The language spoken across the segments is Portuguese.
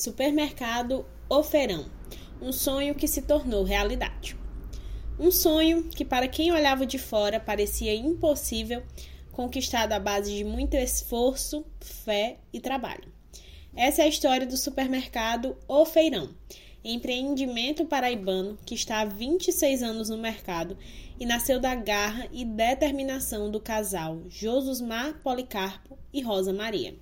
Supermercado ou Feirão um sonho que se tornou realidade. Um sonho que, para quem olhava de fora, parecia impossível, conquistado à base de muito esforço, fé e trabalho. Essa é a história do supermercado O Feirão, empreendimento paraibano que está há 26 anos no mercado e nasceu da garra e determinação do casal Josusmar Policarpo e Rosa Maria.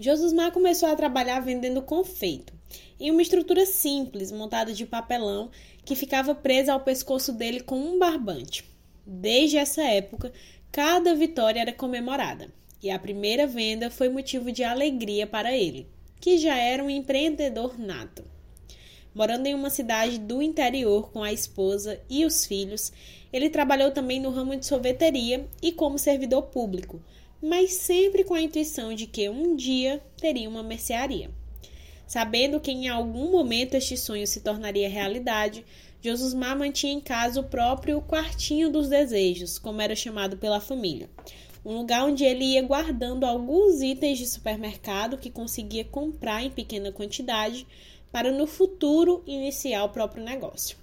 Josusmar começou a trabalhar vendendo confeito, em uma estrutura simples, montada de papelão, que ficava presa ao pescoço dele com um barbante. Desde essa época, cada vitória era comemorada, e a primeira venda foi motivo de alegria para ele, que já era um empreendedor nato. Morando em uma cidade do interior com a esposa e os filhos, ele trabalhou também no ramo de sorveteria e como servidor público, mas sempre com a intuição de que um dia teria uma mercearia. Sabendo que em algum momento este sonho se tornaria realidade, Josusmar mantinha em casa o próprio quartinho dos desejos, como era chamado pela família. Um lugar onde ele ia guardando alguns itens de supermercado que conseguia comprar em pequena quantidade para no futuro iniciar o próprio negócio.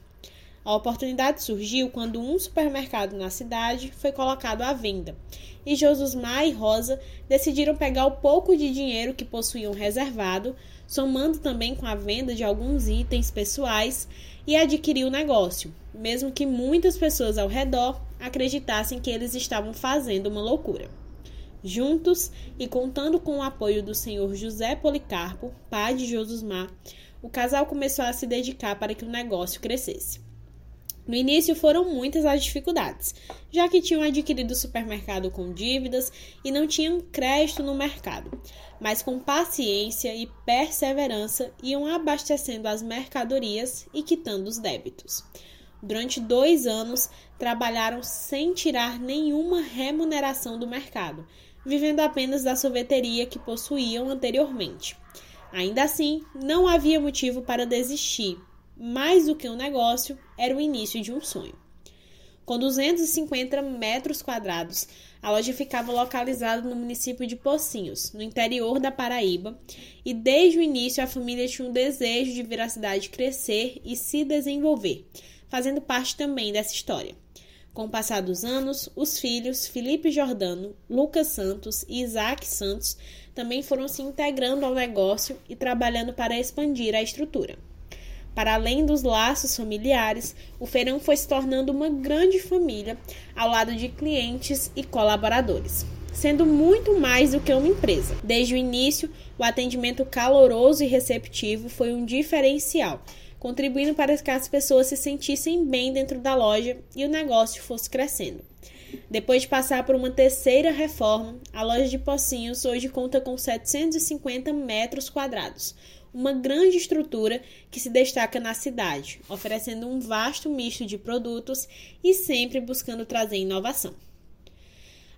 A oportunidade surgiu quando um supermercado na cidade foi colocado à venda e Josusmar e Rosa decidiram pegar o pouco de dinheiro que possuíam reservado, somando também com a venda de alguns itens pessoais e adquirir o negócio, mesmo que muitas pessoas ao redor acreditassem que eles estavam fazendo uma loucura. Juntos e contando com o apoio do senhor José Policarpo, pai de Josusmar, o casal começou a se dedicar para que o negócio crescesse. No início foram muitas as dificuldades, já que tinham adquirido o supermercado com dívidas e não tinham crédito no mercado, mas com paciência e perseverança iam abastecendo as mercadorias e quitando os débitos. Durante dois anos, trabalharam sem tirar nenhuma remuneração do mercado, vivendo apenas da sorveteria que possuíam anteriormente. Ainda assim, não havia motivo para desistir, mais do que um negócio, era o início de um sonho. Com 250 metros quadrados, a loja ficava localizada no município de Pocinhos, no interior da Paraíba, e desde o início a família tinha um desejo de ver a cidade crescer e se desenvolver, fazendo parte também dessa história. Com o passar dos anos, os filhos Felipe Jordano, Lucas Santos e Isaac Santos também foram se integrando ao negócio e trabalhando para expandir a estrutura. Para além dos laços familiares, o feirão foi se tornando uma grande família ao lado de clientes e colaboradores, sendo muito mais do que uma empresa. Desde o início, o atendimento caloroso e receptivo foi um diferencial, contribuindo para que as pessoas se sentissem bem dentro da loja e o negócio fosse crescendo. Depois de passar por uma terceira reforma, a loja de Pocinhos hoje conta com 750 metros quadrados, uma grande estrutura que se destaca na cidade, oferecendo um vasto misto de produtos e sempre buscando trazer inovação.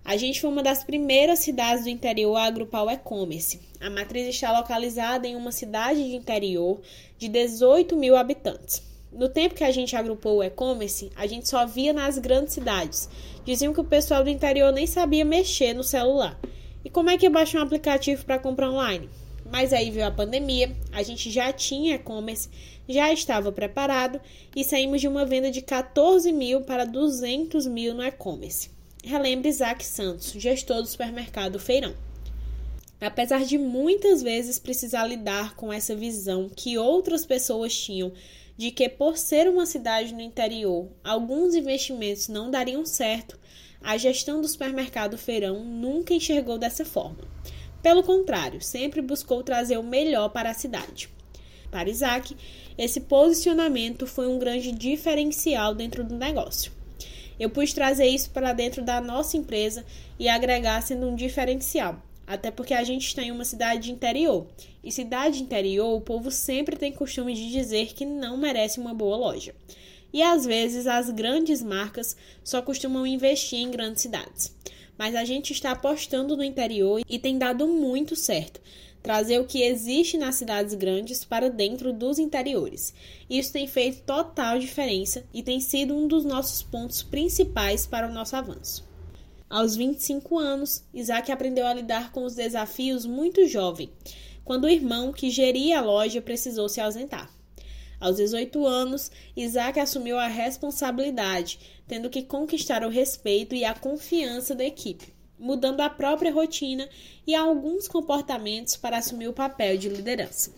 A gente foi uma das primeiras cidades do interior a agrupar o e-commerce. A matriz está localizada em uma cidade de interior de 18 mil habitantes. No tempo que a gente agrupou o e-commerce, a gente só via nas grandes cidades. Diziam que o pessoal do interior nem sabia mexer no celular. E como é que baixa um aplicativo para comprar online? Mas aí veio a pandemia, a gente já tinha e-commerce, já estava preparado e saímos de uma venda de 14 mil para 200 mil no e-commerce. Relembre Isaac Santos, gestor do supermercado Feirão. Apesar de muitas vezes precisar lidar com essa visão que outras pessoas tinham de que, por ser uma cidade no interior, alguns investimentos não dariam certo, a gestão do supermercado Feirão nunca enxergou dessa forma. Pelo contrário, sempre buscou trazer o melhor para a cidade. Para Isaac, esse posicionamento foi um grande diferencial dentro do negócio. Eu pude trazer isso para dentro da nossa empresa e agregar sendo um diferencial, até porque a gente está em uma cidade interior. E cidade interior, o povo sempre tem costume de dizer que não merece uma boa loja. E às vezes as grandes marcas só costumam investir em grandes cidades mas a gente está apostando no interior e tem dado muito certo. Trazer o que existe nas cidades grandes para dentro dos interiores. Isso tem feito total diferença e tem sido um dos nossos pontos principais para o nosso avanço. Aos 25 anos, Isaac aprendeu a lidar com os desafios muito jovem quando o irmão que geria a loja precisou se ausentar. Aos 18 anos, Isaac assumiu a responsabilidade, tendo que conquistar o respeito e a confiança da equipe, mudando a própria rotina e alguns comportamentos para assumir o papel de liderança.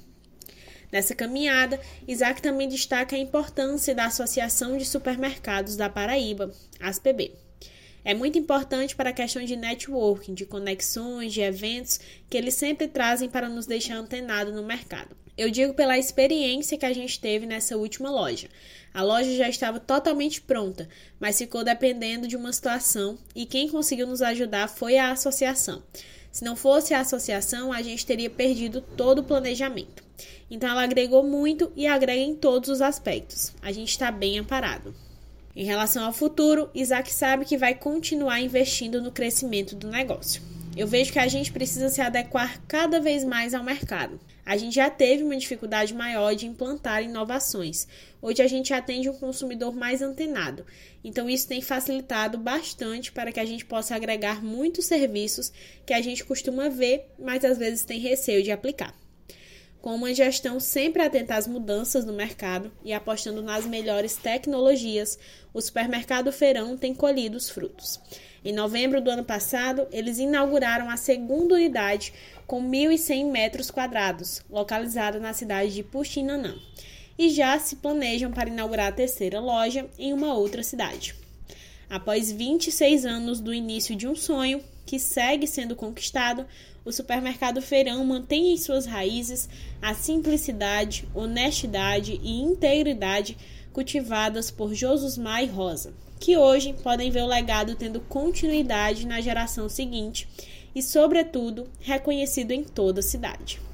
Nessa caminhada, Isaac também destaca a importância da Associação de Supermercados da Paraíba, ASPB. É muito importante para a questão de networking, de conexões, de eventos que eles sempre trazem para nos deixar antenado no mercado. Eu digo pela experiência que a gente teve nessa última loja. A loja já estava totalmente pronta, mas ficou dependendo de uma situação e quem conseguiu nos ajudar foi a associação. Se não fosse a associação, a gente teria perdido todo o planejamento. Então ela agregou muito e agrega em todos os aspectos. A gente está bem amparado. Em relação ao futuro, Isaac sabe que vai continuar investindo no crescimento do negócio. Eu vejo que a gente precisa se adequar cada vez mais ao mercado. A gente já teve uma dificuldade maior de implantar inovações. Hoje a gente atende um consumidor mais antenado. Então isso tem facilitado bastante para que a gente possa agregar muitos serviços que a gente costuma ver, mas às vezes tem receio de aplicar. Com uma gestão sempre atenta às mudanças no mercado e apostando nas melhores tecnologias, o supermercado Feirão tem colhido os frutos. Em novembro do ano passado, eles inauguraram a segunda unidade com 1.100 metros quadrados, localizada na cidade de Puxinanã, e já se planejam para inaugurar a terceira loja em uma outra cidade. Após 26 anos do início de um sonho que segue sendo conquistado, o supermercado Feirão mantém em suas raízes a simplicidade, honestidade e integridade cultivadas por Josusmar e Rosa, que hoje podem ver o legado tendo continuidade na geração seguinte e, sobretudo, reconhecido em toda a cidade.